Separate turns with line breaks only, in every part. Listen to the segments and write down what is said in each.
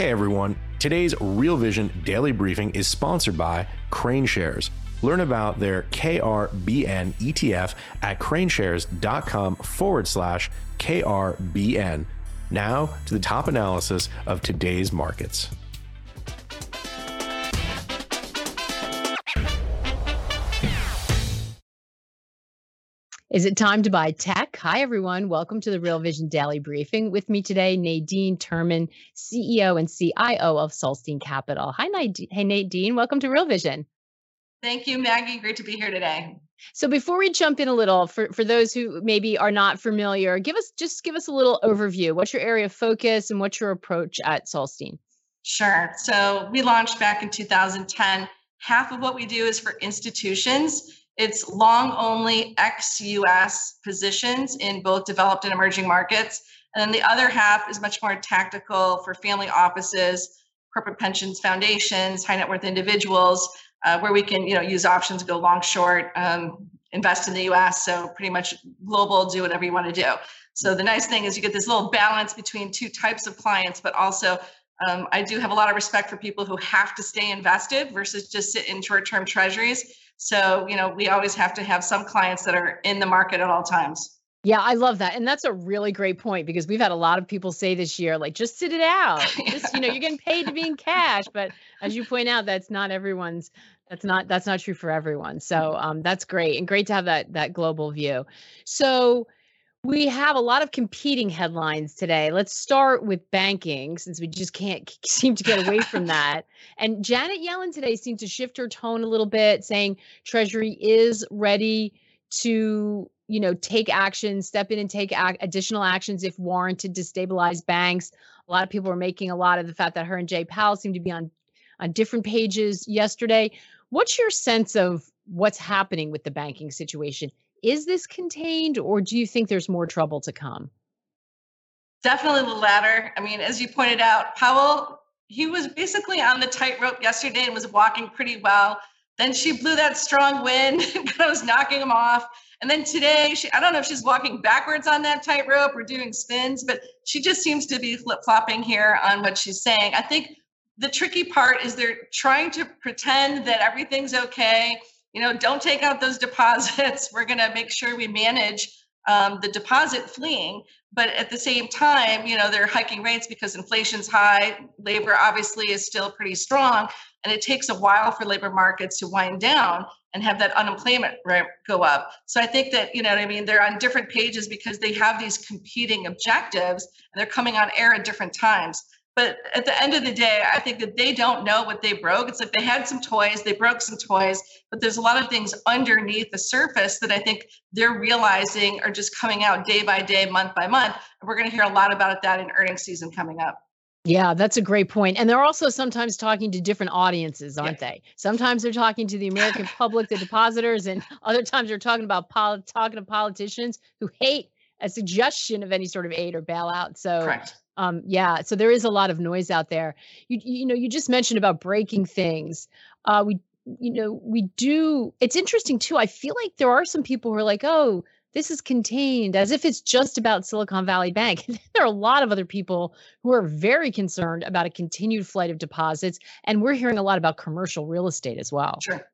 Hey everyone, today's Real Vision daily briefing is sponsored by KraneShares. Learn about their KRBN ETF at kraneshares.com forward slash KRBN. Now to the top analysis of today's markets.
Is it time to buy tech? Hi, everyone. Welcome to the Real Vision Daily Briefing. With me today, Nadine Terman, CEO and CIO of Solstein Capital. Hi, Nadine. Hey, Nadine. Welcome to Real Vision.
Thank you, Maggie. Great to be here today.
So before we jump in a little, for, for those who maybe are not familiar, give us just give us a little overview. What's your area of focus and what's your approach at Solstein?
Sure. So we launched back in 2010. Half of what we do is for institutions it's long only ex US positions in both developed and emerging markets. And then the other half is much more tactical for family offices, corporate pensions foundations, high net worth individuals, uh, where we can you know use options, go long, short, um, invest in the US. So pretty much global, do whatever you want to do. So the nice thing is you get this little balance between two types of clients, but also um, I do have a lot of respect for people who have to stay invested versus just sit in short term treasuries so, you know, we always have to have some clients that are in the market at all times.
Yeah, I love that. And that's a really great point because we've had a lot of people say this year, like, just sit it out. Just, you know, you're getting paid to be in cash. But as you point out, that's not everyone's that's not that's not true for everyone. So um that's great and great to have that that global view. So we have a lot of competing headlines today. Let's start with banking since we just can't seem to get away from that. And Janet Yellen today seemed to shift her tone a little bit, saying Treasury is ready to, you know, take action, step in and take ac- additional actions if warranted to stabilize banks. A lot of people were making a lot of the fact that her and Jay Powell seem to be on on different pages yesterday. What's your sense of what's happening with the banking situation? Is this contained, or do you think there's more trouble to come?
Definitely the latter. I mean, as you pointed out, Powell, he was basically on the tightrope yesterday and was walking pretty well. Then she blew that strong wind, of was knocking him off. And then today, she, I don't know if she's walking backwards on that tightrope or doing spins, but she just seems to be flip flopping here on what she's saying. I think the tricky part is they're trying to pretend that everything's okay you know, don't take out those deposits. We're going to make sure we manage um, the deposit fleeing. But at the same time, you know, they're hiking rates because inflation's high. Labor obviously is still pretty strong. And it takes a while for labor markets to wind down and have that unemployment rate go up. So I think that, you know what I mean? They're on different pages because they have these competing objectives and they're coming on air at different times. But at the end of the day, I think that they don't know what they broke. It's like they had some toys, they broke some toys, but there's a lot of things underneath the surface that I think they're realizing are just coming out day by day, month by month. And we're going to hear a lot about that in earnings season coming up.
Yeah, that's a great point. And they're also sometimes talking to different audiences, aren't yeah. they? Sometimes they're talking to the American public, the depositors, and other times they're talking about pol- talking to politicians who hate a suggestion of any sort of aid or bailout. So
Correct.
Um, yeah, so there is a lot of noise out there. You you know, you just mentioned about breaking things. Uh, we you know we do. It's interesting too. I feel like there are some people who are like, oh, this is contained as if it's just about Silicon Valley Bank. there are a lot of other people who are very concerned about a continued flight of deposits, and we're hearing a lot about commercial real estate as well.
Sure,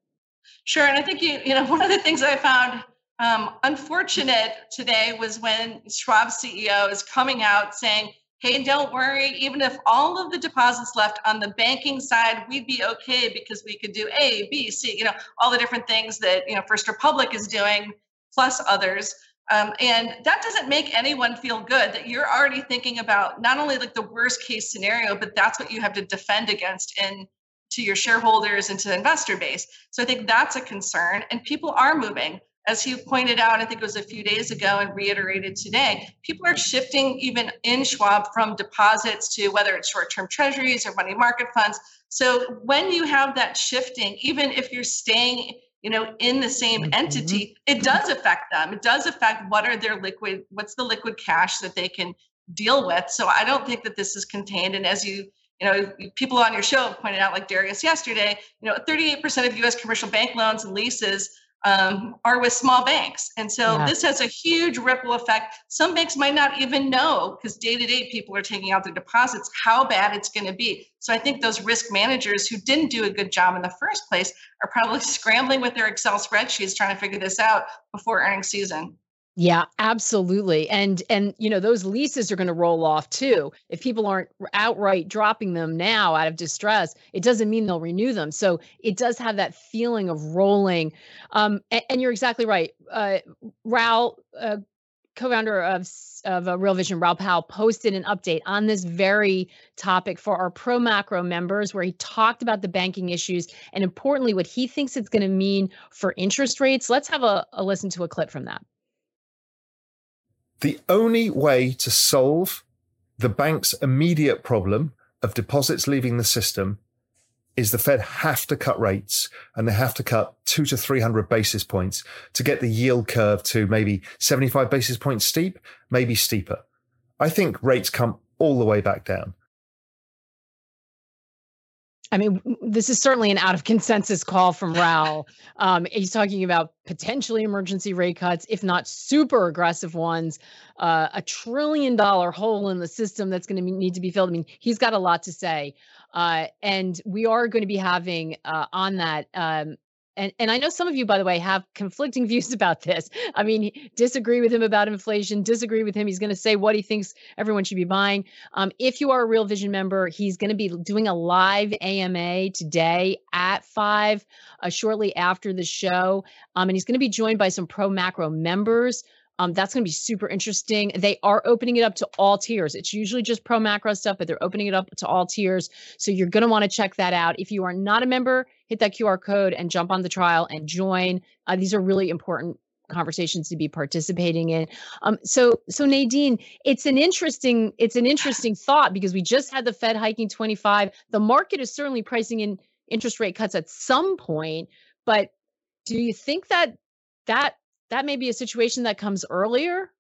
sure. And I think you you know one of the things I found um, unfortunate today was when Schwab's CEO is coming out saying hey, don't worry, even if all of the deposits left on the banking side, we'd be okay because we could do A, B, C, you know, all the different things that, you know, First Republic is doing, plus others. Um, and that doesn't make anyone feel good that you're already thinking about not only like the worst case scenario, but that's what you have to defend against in to your shareholders and to the investor base. So I think that's a concern. And people are moving. As he pointed out, I think it was a few days ago and reiterated today, people are shifting even in Schwab from deposits to whether it's short term treasuries or money market funds. So when you have that shifting, even if you're staying you know in the same mm-hmm. entity it does affect them it does affect what are their liquid what's the liquid cash that they can deal with so i don't think that this is contained and as you you know people on your show pointed out like darius yesterday you know 38% of us commercial bank loans and leases um, are with small banks. And so yeah. this has a huge ripple effect. Some banks might not even know because day to day people are taking out their deposits how bad it's going to be. So I think those risk managers who didn't do a good job in the first place are probably scrambling with their Excel spreadsheets trying to figure this out before earnings season.
Yeah, absolutely. And and you know, those leases are going to roll off too. If people aren't outright dropping them now out of distress, it doesn't mean they'll renew them. So it does have that feeling of rolling. Um, and, and you're exactly right. Uh, Raoul, uh, co-founder of of uh, Real Vision, Raoul Pal, posted an update on this very topic for our pro macro members, where he talked about the banking issues and importantly, what he thinks it's going to mean for interest rates. Let's have a, a listen to a clip from that.
The only way to solve the bank's immediate problem of deposits leaving the system is the Fed have to cut rates and they have to cut two to 300 basis points to get the yield curve to maybe 75 basis points steep, maybe steeper. I think rates come all the way back down.
I mean, this is certainly an out of consensus call from Raoul. Um, he's talking about potentially emergency rate cuts, if not super aggressive ones, uh, a trillion dollar hole in the system that's going to need to be filled. I mean, he's got a lot to say. Uh, and we are going to be having uh, on that um, and and I know some of you, by the way, have conflicting views about this. I mean, disagree with him about inflation, disagree with him. He's going to say what he thinks everyone should be buying. Um, if you are a Real Vision member, he's going to be doing a live AMA today at five, uh, shortly after the show, um, and he's going to be joined by some pro macro members. Um, that's going to be super interesting. They are opening it up to all tiers. It's usually just pro macro stuff, but they're opening it up to all tiers. So you're going to want to check that out. If you are not a member, hit that QR code and jump on the trial and join. Uh, these are really important conversations to be participating in. Um, so so Nadine, it's an interesting it's an interesting thought because we just had the Fed hiking 25. The market is certainly pricing in interest rate cuts at some point, but do you think that that that may be a situation that comes earlier?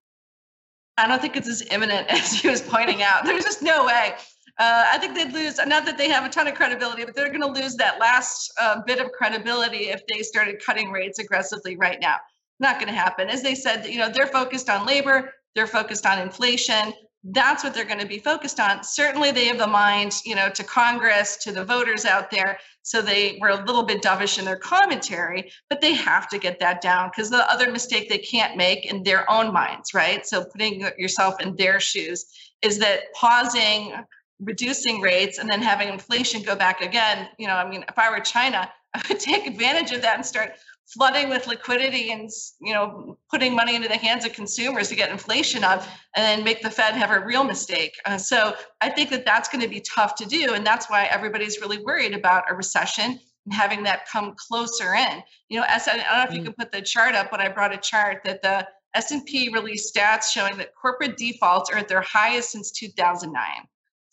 I don't think it's as imminent as he was pointing out. There's just no way. Uh, I think they'd lose, not that they have a ton of credibility, but they're going to lose that last uh, bit of credibility if they started cutting rates aggressively right now. Not going to happen. As they said, you know, they're focused on labor, they're focused on inflation that's what they're going to be focused on. Certainly, they have the mind, you know, to Congress, to the voters out there. So they were a little bit dovish in their commentary, but they have to get that down because the other mistake they can't make in their own minds, right? So putting yourself in their shoes is that pausing, reducing rates, and then having inflation go back again. You know, I mean, if I were China, I would take advantage of that and start flooding with liquidity and you know putting money into the hands of consumers to get inflation up and then make the fed have a real mistake uh, so i think that that's going to be tough to do and that's why everybody's really worried about a recession and having that come closer in you know as i don't know if you mm. can put the chart up but i brought a chart that the s&p released stats showing that corporate defaults are at their highest since 2009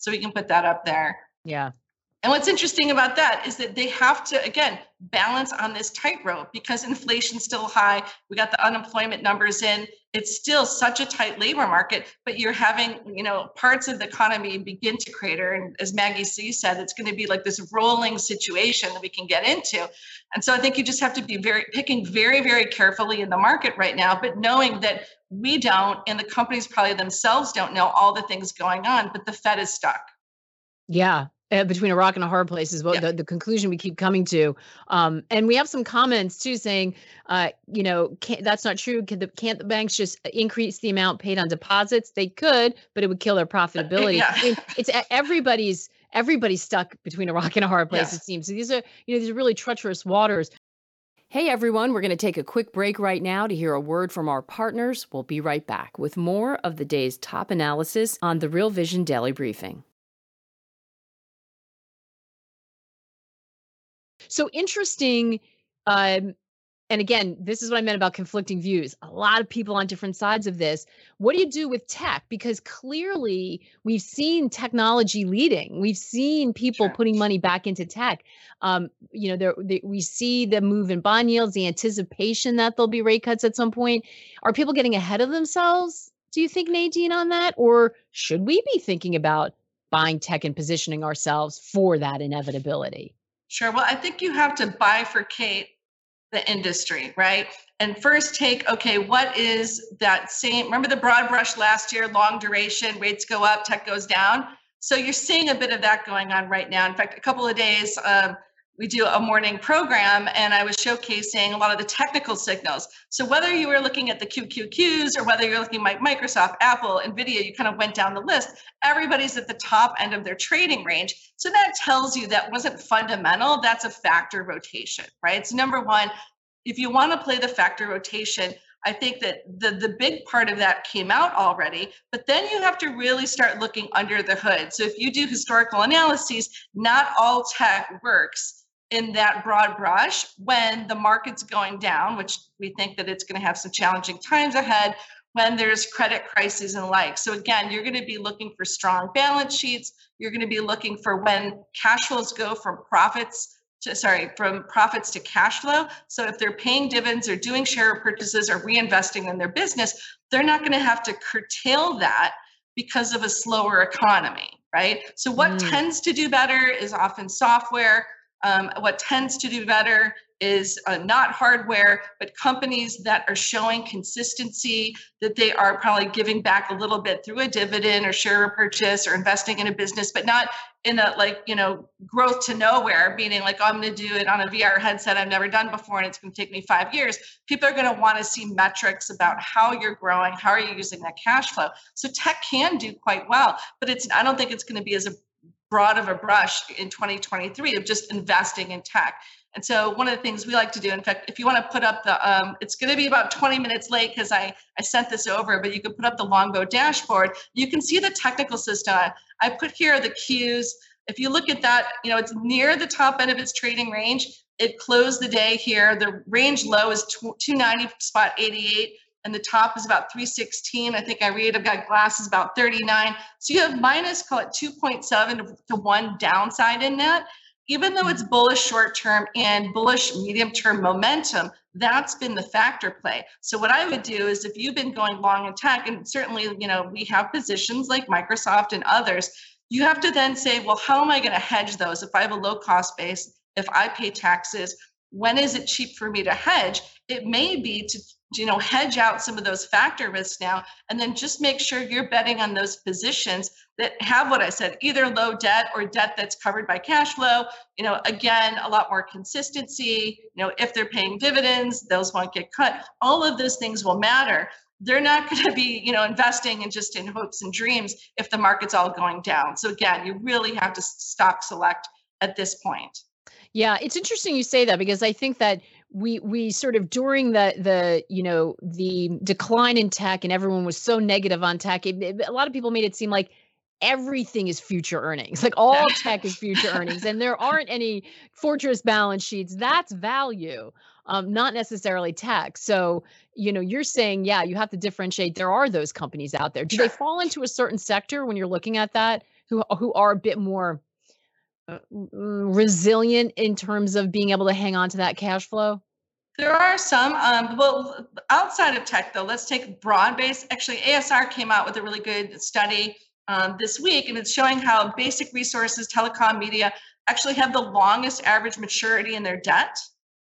so we can put that up there.
Yeah
and what's interesting about that is that they have to, again, balance on this tightrope because inflation's still high. We got the unemployment numbers in. It's still such a tight labor market, but you're having, you know, parts of the economy begin to crater. And as Maggie C said, it's going to be like this rolling situation that we can get into. And so I think you just have to be very picking very, very carefully in the market right now, but knowing that we don't, and the companies probably themselves don't know all the things going on, but the Fed is stuck.
Yeah, uh, between a rock and a hard place is what yeah. the, the conclusion we keep coming to. Um, and we have some comments too saying, uh, you know, that's not true. Can the, can't the banks just increase the amount paid on deposits? They could, but it would kill their profitability. Yeah. I mean, it's everybody's everybody's stuck between a rock and a hard place. Yeah. It seems. So these are you know these are really treacherous waters. Hey everyone, we're going to take a quick break right now to hear a word from our partners. We'll be right back with more of the day's top analysis on the Real Vision Daily Briefing. So interesting. Um, and again, this is what I meant about conflicting views. A lot of people on different sides of this. What do you do with tech? Because clearly we've seen technology leading. We've seen people sure. putting money back into tech. Um, you know, there, they, we see the move in bond yields, the anticipation that there'll be rate cuts at some point. Are people getting ahead of themselves? Do you think, Nadine, on that? Or should we be thinking about buying tech and positioning ourselves for that inevitability?
Sure. Well, I think you have to bifurcate the industry, right? And first take, okay, what is that same? Remember the broad brush last year, long duration, rates go up, tech goes down. So you're seeing a bit of that going on right now. In fact, a couple of days, um, we do a morning program and I was showcasing a lot of the technical signals. So whether you were looking at the QQQs or whether you're looking at Microsoft, Apple, Nvidia, you kind of went down the list. Everybody's at the top end of their trading range. So that tells you that wasn't fundamental. That's a factor rotation, right? So number one, if you want to play the factor rotation, I think that the the big part of that came out already, but then you have to really start looking under the hood. So if you do historical analyses, not all tech works in that broad brush when the market's going down, which we think that it's going to have some challenging times ahead when there's credit crises and like. So again, you're going to be looking for strong balance sheets. You're going to be looking for when cash flows go from profits to sorry, from profits to cash flow. So if they're paying dividends or doing share purchases or reinvesting in their business, they're not going to have to curtail that because of a slower economy, right? So what mm. tends to do better is often software um, what tends to do better is uh, not hardware, but companies that are showing consistency, that they are probably giving back a little bit through a dividend or share repurchase or investing in a business, but not in a like, you know, growth to nowhere, meaning like, oh, I'm going to do it on a VR headset I've never done before and it's going to take me five years. People are going to want to see metrics about how you're growing, how are you using that cash flow. So tech can do quite well, but it's, I don't think it's going to be as a broad of a brush in 2023 of just investing in tech. And so one of the things we like to do, in fact, if you want to put up the, um, it's going to be about 20 minutes late because I, I sent this over, but you can put up the Longbow dashboard. You can see the technical system. I put here the cues. If you look at that, you know, it's near the top end of its trading range. It closed the day here. The range low is 290 spot 88 and the top is about 316. I think I read I've got glasses about 39. So you have minus, call it 2.7 to 1 downside in that. Even though it's bullish short term and bullish medium term momentum, that's been the factor play. So what I would do is if you've been going long in tech, and certainly, you know, we have positions like Microsoft and others, you have to then say, well, how am I going to hedge those if I have a low cost base, if I pay taxes? When is it cheap for me to hedge? It may be to you know hedge out some of those factor risks now and then just make sure you're betting on those positions that have what i said either low debt or debt that's covered by cash flow you know again a lot more consistency you know if they're paying dividends those won't get cut. All of those things will matter. They're not going to be you know investing in just in hopes and dreams if the market's all going down. So again you really have to stock select at this point.
Yeah, it's interesting you say that because I think that we we sort of during the the you know the decline in tech and everyone was so negative on tech it, it, a lot of people made it seem like everything is future earnings like all tech is future earnings and there aren't any fortress balance sheets. That's value um, not necessarily tech. So you know you're saying yeah you have to differentiate. There are those companies out there. Do sure. they fall into a certain sector when you're looking at that who who are a bit more resilient in terms of being able to hang on to that cash flow?
There are some. Um, well, outside of tech, though, let's take broad base. Actually, ASR came out with a really good study um, this week, and it's showing how basic resources, telecom, media actually have the longest average maturity in their debt.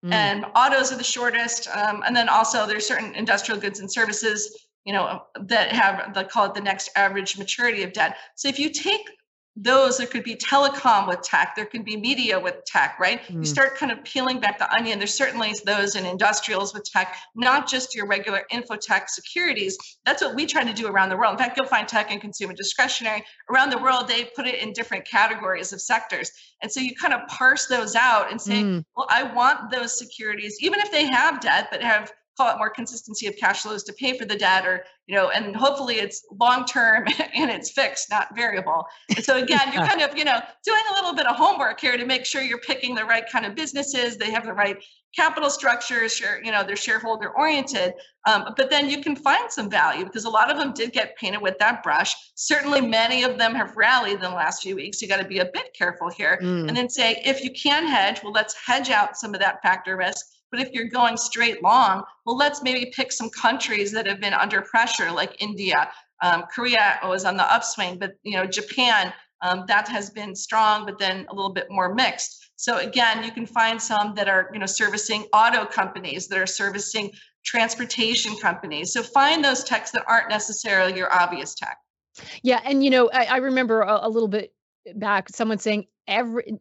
Mm. And autos are the shortest. Um, and then also there's certain industrial goods and services, you know, that have, they call it the next average maturity of debt. So if you take those there could be telecom with tech there could be media with tech right? Mm. you start kind of peeling back the onion. There's certainly those in industrials with tech not just your regular infotech securities. That's what we try to do around the world. In fact you'll find tech and consumer discretionary around the world they put it in different categories of sectors. And so you kind of parse those out and say mm. well i want those securities even if they have debt but have call it more consistency of cash flows to pay for the debt or you know and hopefully it's long term and it's fixed not variable. And so again you're kind of you know doing a little bit of homework here to make sure you're picking the right kind of businesses. They have the right capital structures share you know they're shareholder oriented um, but then you can find some value because a lot of them did get painted with that brush. Certainly many of them have rallied in the last few weeks. You got to be a bit careful here mm. and then say if you can hedge well let's hedge out some of that factor risk but if you're going straight long, well, let's maybe pick some countries that have been under pressure, like India. Um, Korea was on the upswing, but you know, Japan um, that has been strong, but then a little bit more mixed. So again, you can find some that are you know servicing auto companies, that are servicing transportation companies. So find those techs that aren't necessarily your obvious tech.
Yeah, and you know, I, I remember a, a little bit back someone saying every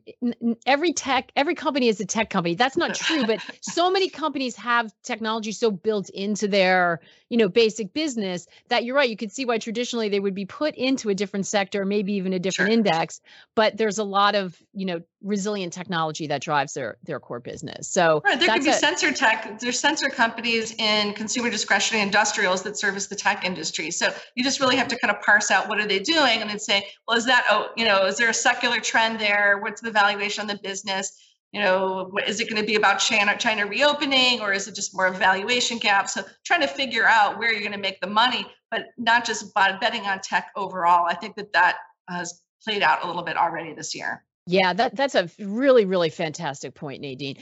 every tech every company is a tech company. That's not true but so many companies have technology so built into their you know basic business that you're right you could see why traditionally they would be put into a different sector maybe even a different sure. index but there's a lot of you know resilient technology that drives their their core business. So
right, there could be a, sensor tech there's sensor companies in consumer discretionary industrials that service the tech industry. So you just really have to kind of parse out what are they doing and then say well is that oh you know is there a secular trend there there? What's the valuation on the business? You know, is it going to be about China, China reopening or is it just more of a valuation gap? So trying to figure out where you're going to make the money, but not just betting on tech overall. I think that that has played out a little bit already this year.
Yeah, that, that's a really, really fantastic point, Nadine.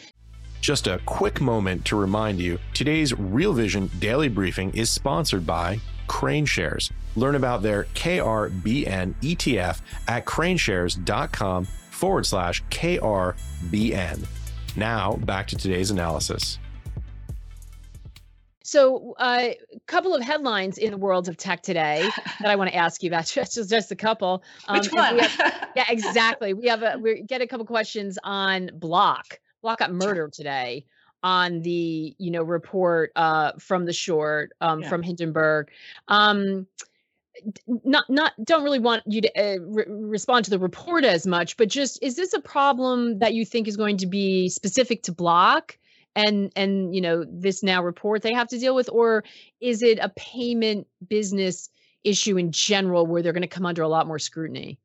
Just a quick moment to remind you today's Real Vision daily briefing is sponsored by KraneShares. Learn about their KRBN ETF at kraneshares.com forward slash KRBN. Now, back to today's analysis.
So, a uh, couple of headlines in the world of tech today that I want to ask you about. Just, just a couple.
Um, Which one?
Have, yeah, exactly. We have a we get a couple questions on Block. Block got murdered today on the you know report uh, from the short um, yeah. from Hindenburg. Um, not not don't really want you to uh, re- respond to the report as much but just is this a problem that you think is going to be specific to block and and you know this now report they have to deal with or is it a payment business issue in general where they're going to come under a lot more scrutiny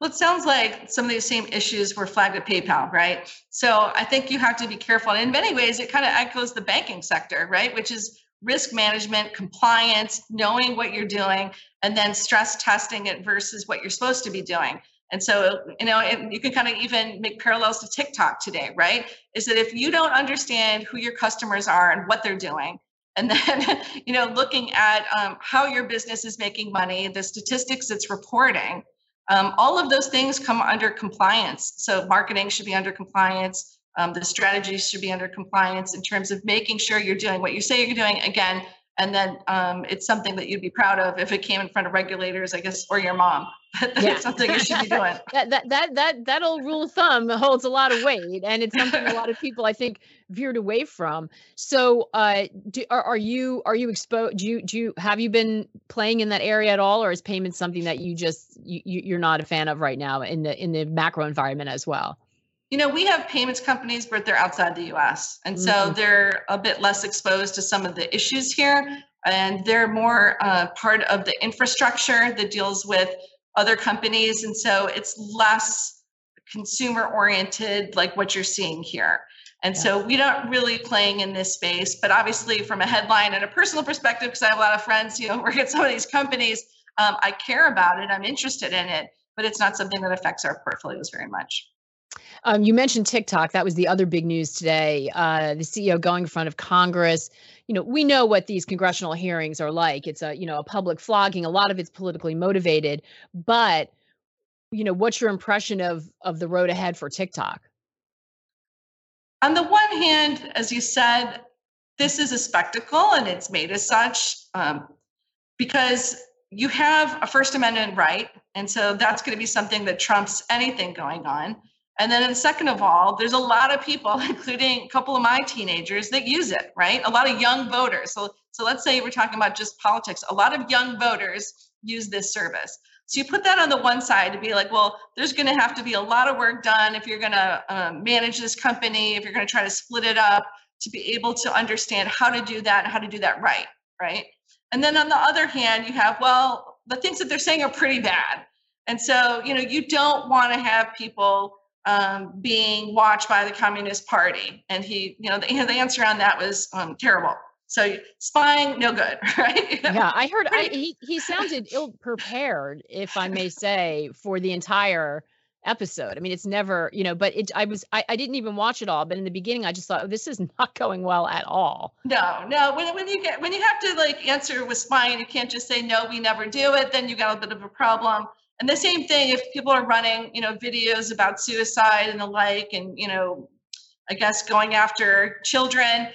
well, it sounds like some of these same issues were flagged at PayPal, right? So I think you have to be careful. And in many ways, it kind of echoes the banking sector, right? Which is risk management, compliance, knowing what you're doing, and then stress testing it versus what you're supposed to be doing. And so, you know, you can kind of even make parallels to TikTok today, right? Is that if you don't understand who your customers are and what they're doing, and then, you know, looking at um, how your business is making money, the statistics it's reporting, um, all of those things come under compliance. So marketing should be under compliance. Um, the strategies should be under compliance in terms of making sure you're doing what you say you're doing again and then um, it's something that you'd be proud of if it came in front of regulators i guess or your mom. That's yeah. something you should be doing.
That, that that that that old rule of thumb holds a lot of weight and it's something a lot of people i think veered away from. So uh do, are, are you are you exposed do you do you have you been playing in that area at all or is payment something that you just you, you're not a fan of right now in the in the macro environment as well
you know, we have payments companies, but they're outside the US. And so mm-hmm. they're a bit less exposed to some of the issues here. And they're more uh, part of the infrastructure that deals with other companies. And so it's less consumer oriented, like what you're seeing here. And yeah. so we don't really playing in this space, but obviously from a headline and a personal perspective, because I have a lot of friends, you know, work at some of these companies, um, I care about it. I'm interested in it, but it's not something that affects our portfolios very much.
Um, you mentioned TikTok. That was the other big news today. Uh, the CEO going in front of Congress. You know, we know what these congressional hearings are like. It's a you know a public flogging. A lot of it's politically motivated. But you know, what's your impression of of the road ahead for TikTok?
On the one hand, as you said, this is a spectacle, and it's made as such um, because you have a First Amendment right, and so that's going to be something that trumps anything going on. And then, second of all, there's a lot of people, including a couple of my teenagers, that use it, right? A lot of young voters. So, so let's say we're talking about just politics. A lot of young voters use this service. So you put that on the one side to be like, well, there's going to have to be a lot of work done if you're going to um, manage this company, if you're going to try to split it up. to be able to understand how to do that and how to do that right, right? And then on the other hand, you have, well, the things that they're saying are pretty bad. And so, you know, you don't want to have people um, being watched by the Communist Party. And he, you know, the, the answer on that was um, terrible. So spying, no good, right?
Yeah, I heard I, he he sounded ill prepared, if I may say, for the entire episode. I mean, it's never, you know, but it I was I, I didn't even watch it all, but in the beginning I just thought oh, this is not going well at all.
No, no. When when you get when you have to like answer with spying, you can't just say no, we never do it, then you got a bit of a problem. And the same thing if people are running, you know, videos about suicide and the like, and you know, I guess going after children,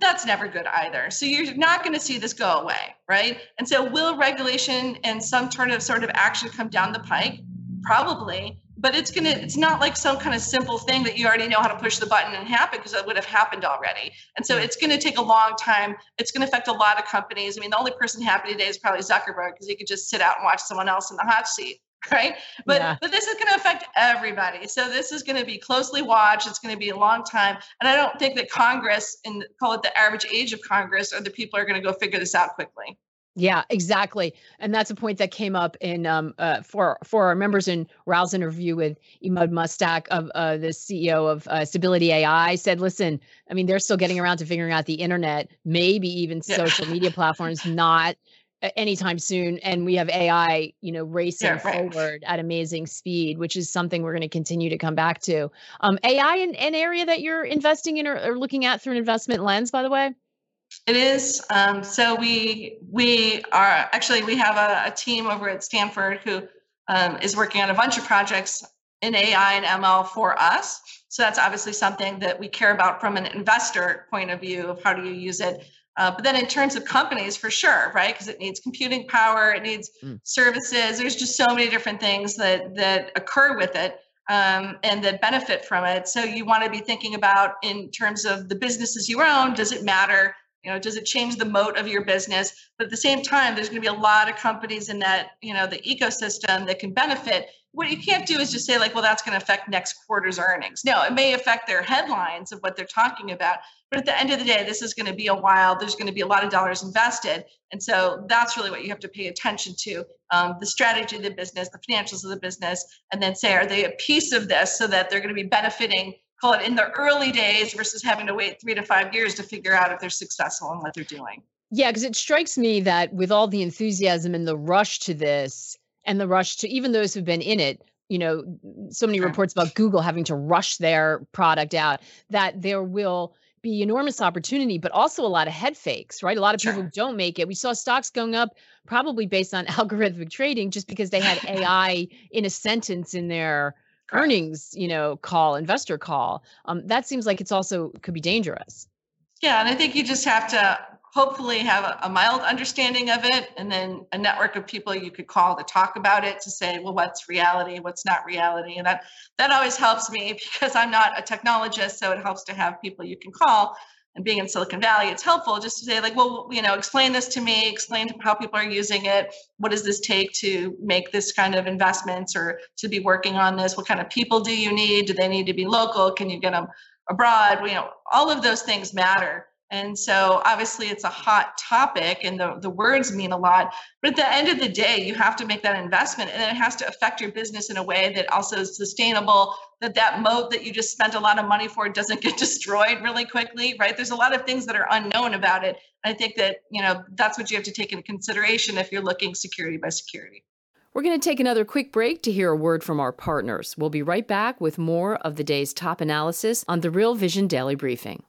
that's never good either. So you're not going to see this go away, right? And so will regulation and some sort of sort of action come down the pike? Probably, but it's gonna it's not like some kind of simple thing that you already know how to push the button and happen because it would have happened already. And so it's going to take a long time. It's going to affect a lot of companies. I mean, the only person happy today is probably Zuckerberg because he could just sit out and watch someone else in the hot seat right but yeah. but this is going to affect everybody so this is going to be closely watched it's going to be a long time and i don't think that congress and call it the average age of congress are the people are going to go figure this out quickly
yeah, exactly, and that's a point that came up in um, uh, for for our members in Raoul's interview with Emad Mostaque of uh, the CEO of uh, Stability AI. Said, listen, I mean, they're still getting around to figuring out the internet, maybe even yeah. social media platforms, not anytime soon and we have ai you know racing yeah, right. forward at amazing speed which is something we're going to continue to come back to. Um, ai in an area that you're investing in or, or, looking at through an investment lens by the way?
It is um, so we we are actually we have a, a team over at stanford who um, is working on a bunch of projects in ai and ml for us. So that's obviously something that we care about from an investor point of view of how do you use it uh, but then in terms of companies, for sure, right? Because it needs computing power, it needs mm. services. There's just so many different things that that occur with it um, and that benefit from it. So you want to be thinking about in terms of the businesses you own. Does it matter? You know, does it change the moat of your business? But at the same time, there's going to be a lot of companies in that you know the ecosystem that can benefit. What you can't do is just say like well that's going to affect next quarter's earnings. No it may affect their headlines of what they're talking about but at the end of the day this is going to be a while. There's going to be a lot of dollars invested and so that's really what you have to pay attention to um, the strategy of the business the financials of the business and then say are they a piece of this so that they're going to be benefiting call it in the early days versus having to wait three to five years to figure out if they're successful in what they're doing.
Yeah because it strikes me that with all the enthusiasm and the rush to this and the rush to even those who've been in it you know so many reports about google having to rush their product out that there will be enormous opportunity but also a lot of head fakes right? A lot of sure. people don't make it. We saw stocks going up probably based on algorithmic trading just because they had ai in a sentence in their earnings you know call investor call um, that seems like it's also could be dangerous.
Yeah and i think you just have to hopefully have a, a, mild understanding of it and then a network of people you could call to talk about it to say well what's reality? What's not reality? And that that always helps me because i'm not a technologist so it helps to have people you can call and being in silicon valley it's helpful just to say like well you know explain this to me explain how people are using it. What does this take to make this kind of investments or to be working on this? What kind of people do you need? Do they need to be local? Can you get them abroad? You know all of those things matter and so obviously it's a hot topic and the, the words mean a lot. But at the end of the day, you have to make that investment and it has to affect your business in a way that also is sustainable, that that moat that you just spent a lot of money for doesn't get destroyed really quickly, right? There's a lot of things that are unknown about it. I think that, you know, that's what you have to take into consideration if you're looking security by security.
We're going to take another quick break to hear a word from our partners. We'll be right back with more of the day's top analysis on the Real Vision Daily Briefing.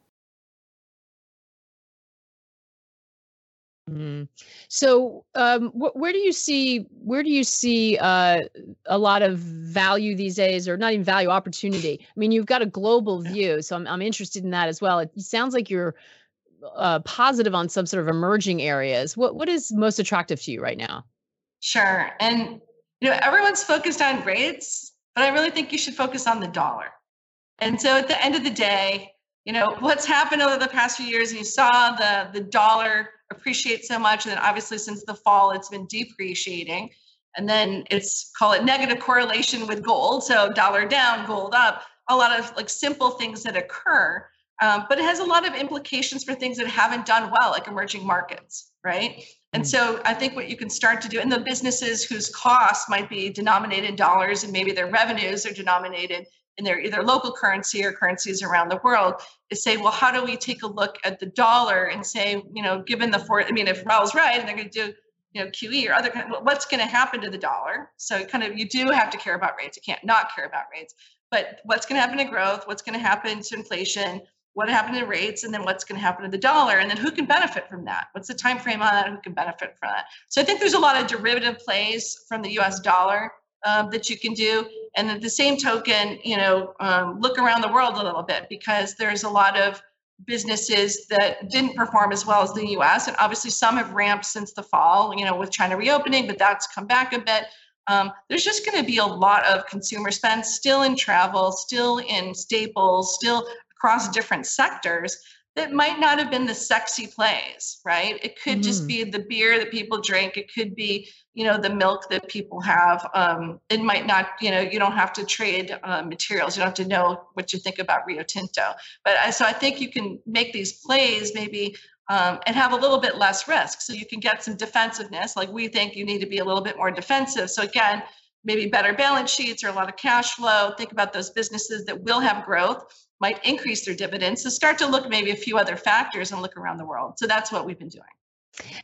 Mm. So, um, wh- where do you see where do you see uh, a lot of value these days, or not even value opportunity? I mean, you've got a global view, so I'm I'm interested in that as well. It sounds like you're uh, positive on some sort of emerging areas. What what is most attractive to you right now?
Sure, and you know everyone's focused on rates, but I really think you should focus on the dollar. And so, at the end of the day, you know what's happened over the past few years. You saw the the dollar appreciate so much. And then obviously since the fall, it's been depreciating. And then it's call it negative correlation with gold. So dollar down, gold up, a lot of like simple things that occur. Um, but it has a lot of implications for things that haven't done well, like emerging markets, right? And mm. so I think what you can start to do, and the businesses whose costs might be denominated in dollars and maybe their revenues are denominated in their either local currency or currencies around the world, is say, well, how do we take a look at the dollar and say, you know, given the four, I mean, if Raoul's right, and they're going to do you know QE or other what's going to happen to the dollar. So kind of you do have to care about rates. You can't not care about rates. But what's going to happen to growth? What's going to happen to inflation? What happened to rates? And then what's going to happen to the dollar? And then who can benefit from that? What's the time frame on that? Who can benefit from that? So I think there's a lot of derivative plays from the U.S. dollar um, that you can do. And at the same token, you know, um, look around the world a little bit because there's a lot of businesses that didn't perform as well as the US. And obviously, some have ramped since the fall, you know, with China reopening, but that's come back a bit. Um, there's just going to be a lot of consumer spend still in travel, still in staples, still across different sectors that might not have been the sexy plays, right? It could mm-hmm. just be the beer that people drink. It could be, you know, the milk that people have. Um, it might not, you know, you don't have to trade uh, materials. You don't have to know what you think about Rio Tinto. But I, so I think you can make these plays maybe um, and have a little bit less risk. So you can get some defensiveness. Like we think you need to be a little bit more defensive. So again, maybe better balance sheets or a lot of cash flow. Think about those businesses that will have growth might increase their dividends. So start to look maybe a few other factors and look around the world. So that's what we've been doing.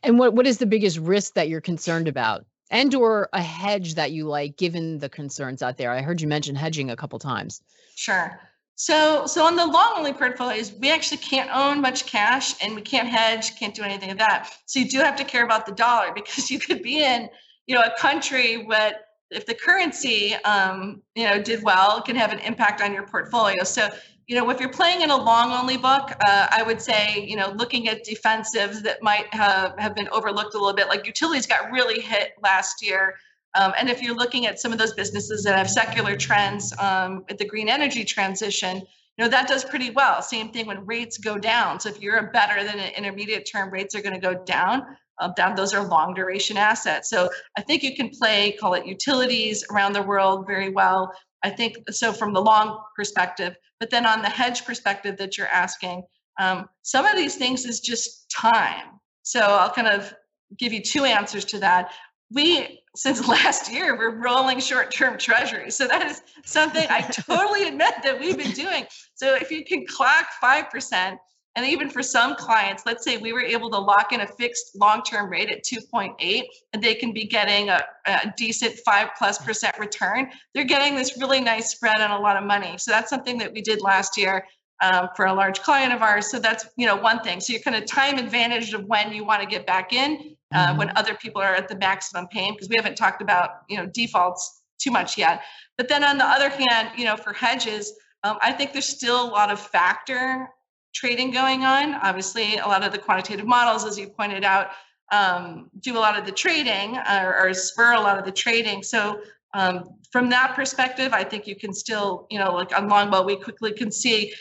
And what what is the biggest risk that you're concerned about? And or a hedge that you like given the concerns out there? I heard you mention hedging a couple times.
Sure. So so on the long only portfolios, we actually can't own much cash and we can't hedge, can't do anything of that. So you do have to care about the dollar because you could be in, you know, a country where if the currency um, you know did well, can have an impact on your portfolio. So you know, if you're playing in a long only book, uh, I would say, you know, looking at defensives that might have, have been overlooked a little bit, like utilities got really hit last year. Um, and if you're looking at some of those businesses that have secular trends um, at the green energy transition, you know, that does pretty well. Same thing when rates go down. So if you're a better than an intermediate term, rates are going to go down. Down those are long duration assets. So I think you can play, call it utilities around the world very well. I think so from the long perspective, but then on the hedge perspective that you're asking, um, some of these things is just time. So I'll kind of give you two answers to that. We, since last year, we're rolling short term treasuries. So that is something I totally admit that we've been doing. So if you can clock 5%, and even for some clients, let's say we were able to lock in a fixed long-term rate at 2.8 and they can be getting a, a, decent five plus percent return. They're getting this really nice spread on a lot of money. So that's something that we did last year um, for a large client of ours. So that's you know one thing. So you're kind of time advantage of when you want to get back in, uh, mm-hmm. when other people are at the maximum pain, because we haven't talked about you know defaults too much yet. But then on the other hand, you know for hedges, um, I think there's still a lot of factor trading going on. Obviously, a lot of the quantitative models, as you pointed out, um, do a lot of the trading or, or, spur a lot of the trading. So um, from that perspective, I think you can still, you know, like on Longbow, we quickly can see,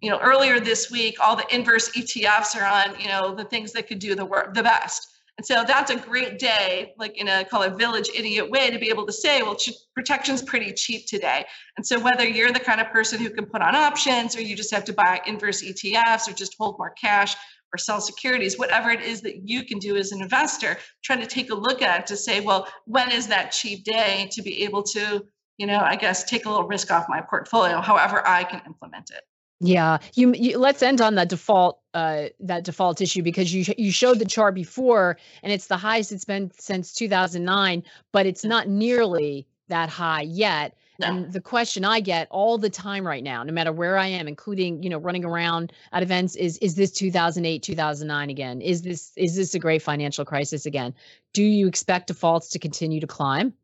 you know, earlier this week, all the inverse ETFs are on, you know, the things that could do the work the best. And so that's a great day, like in a call it village idiot way, to be able to say, well, protection's pretty cheap today. And so whether you're the kind of person who can put on options or you just have to buy inverse ETFs or just hold more cash or sell securities, whatever it is that you can do as an investor, try to take a look at to say, well, when is that cheap day to be able to, you know, I guess take a little risk off my portfolio, however I can implement it.
Yeah, you, you, let's end on that default uh that default issue because you you showed the chart before and it's the highest it's been since 2009, but it's not nearly that high yet. No. And the question I get all the time right now, no matter where I am, including you know running around at events, is is this 2008 2009 again? Is this is this a great financial crisis again? Do you expect defaults to continue to climb?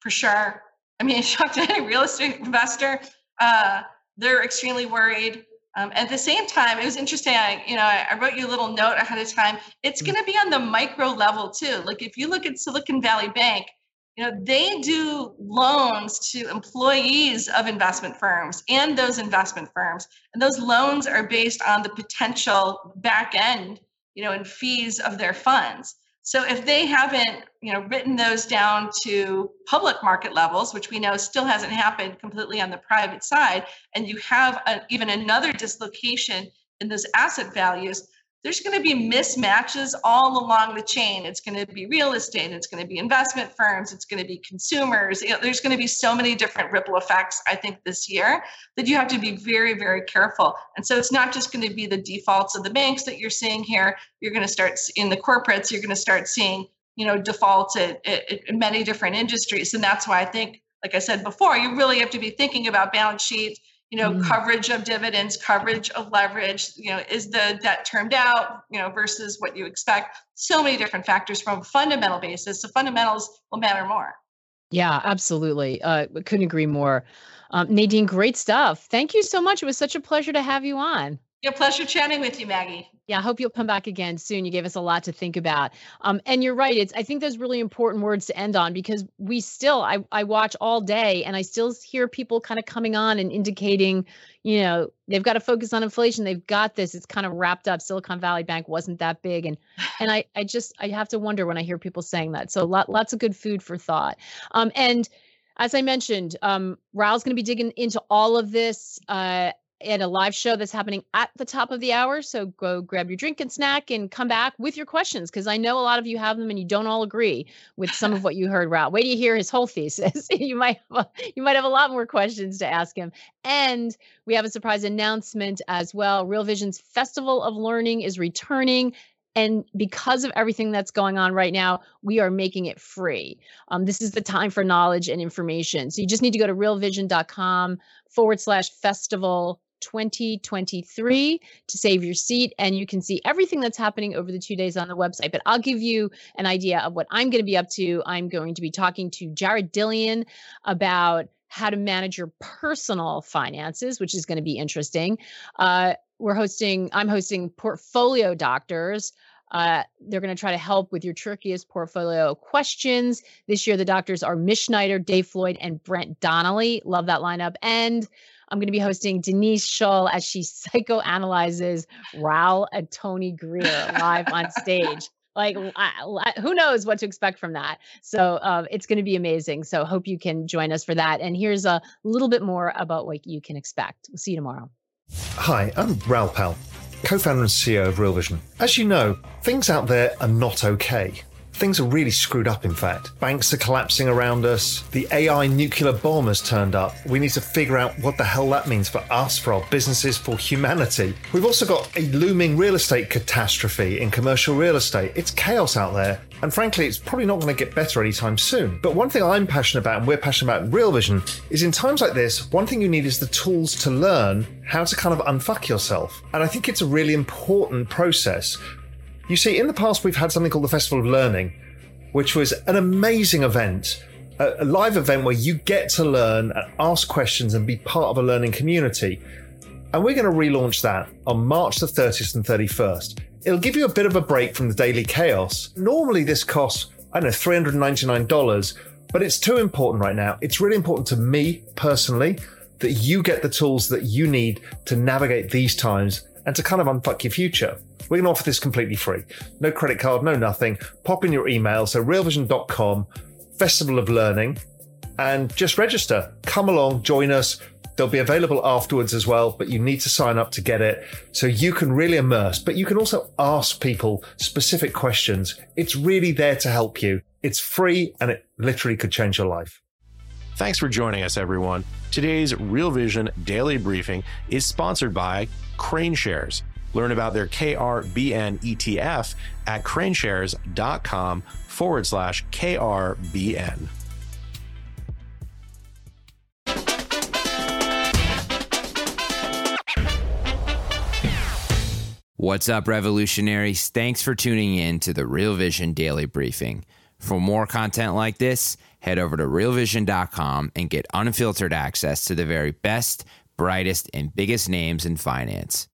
For sure. I mean, shocked any real estate investor. Uh, they're extremely worried. Um, at the same time, it was interesting. I, you know, I, I, wrote you a little note ahead of time. It's going to be on the micro level too. Like if you look at Silicon Valley Bank, you know, they do loans to employees of investment firms and those investment firms, and those loans are based on the potential back end, you know, and fees of their funds. So if they haven't, you know, written those down to public market levels, which we know still hasn't happened completely on the private side, and you have a, even another dislocation in those asset values, there's going to be mismatches all along the chain. It's going to be real estate, it's going to be investment firms, it's going to be consumers. You know, there's going to be so many different ripple effects, I think, this year that you have to be very, very careful. And so it's not just going to be the defaults of the banks that you're seeing here. You're going to start in the corporates, you're going to start seeing, you know, defaults at many different industries. And that's why I think, like I said before, you really have to be thinking about balance sheets you know mm. coverage of dividends coverage of leverage you know is the debt termed out you know versus what you expect? So many different factors from a fundamental basis. So fundamentals will matter more.
Yeah absolutely. Uh couldn't agree more. Um, nadine great stuff. Thank you so much. It was such a pleasure to have you on
yeah, pleasure chatting with you, Maggie.
Yeah, I hope you'll come back again soon. You gave us a lot to think about. Um, and you're right. It's I think those really important words to end on because we still I, I watch all day and I still hear people kind of coming on and indicating, you know, they've got to focus on inflation. They've got this. It's kind of wrapped up. Silicon Valley Bank wasn't that big. And and I I just I have to wonder when I hear people saying that. So lot, lots of good food for thought. Um, and as I mentioned, um, Raoul's going to be digging into all of this. Uh, at a live show that's happening at the top of the hour. So go grab your drink and snack and come back with your questions because I know a lot of you have them and you don't all agree with some of what you heard. Raoul, wait till you hear his whole thesis. you might have a, you might have a lot more questions to ask him. And we have a surprise announcement as well. Real Vision's Festival of Learning is returning. And because of everything that's going on right now, we are making it free. Um, this is the time for knowledge and information. So you just need to go to realvision.com forward slash festival 2023 to save your seat. And you can see everything that's happening over the two days on the website. But I'll give you an idea of what I'm going to be up to. I'm going to be talking to Jared Dillian about how to manage your personal finances, which is going to be interesting. Uh, we're hosting, I'm hosting Portfolio Doctors. Uh, they're going to try to help with your trickiest portfolio questions. This year, the doctors are Mish Schneider, Dave Floyd, and Brent Donnelly. Love that lineup. And I'm going to be hosting Denise Shull as she psychoanalyzes Raoul and Tony Greer live on stage. Like, who knows what to expect from that? So uh, it's going to be amazing. So hope you can join us for that. And here's a little bit more about what you can expect. We'll see you tomorrow.
Hi, I'm Raoul Pal, co founder and CEO of Real Vision. As you know, things out there are not okay. Things are really screwed up, in fact. Banks are collapsing around us. The AI nuclear bomb has turned up. We need to figure out what the hell that means for us, for our businesses, for humanity. We've also got a looming real estate catastrophe in commercial real estate. It's chaos out there. And frankly, it's probably not going to get better anytime soon. But one thing I'm passionate about and we're passionate about in Real Vision is in times like this, one thing you need is the tools to learn how to kind of unfuck yourself. And I think it's a really important process you see, in the past, we've had something called the Festival of Learning, which was an amazing event, a, live event where you get to learn and ask questions and be part of a learning community. And we're going to relaunch that on March the 30th and 31st. It'll give you a bit of a break from the daily chaos. Normally, this costs, I don't know, $399, but it's too important right now. It's really important to me personally that you get the tools that you need to navigate these times and to kind of unfuck your future. We're going to offer this completely free. No credit card, no nothing. Pop in your email. So realvision.com, Festival of Learning, and just register. Come along, join us. They'll be available afterwards as well, but you need to sign up to get it so you can really immerse. But you can also ask people specific questions. It's really there to help you. It's free and it literally could change your life.
Thanks for joining us, everyone. Today's Real Vision Daily Briefing is sponsored by KraneShares. Learn about their KRBN ETF at kraneshares.com forward slash KRBN.
What's up, revolutionaries? Thanks for tuning in to the Real Vision Daily Briefing. For more content like this, head over to realvision.com and get unfiltered access to the very best, brightest, and biggest names in finance.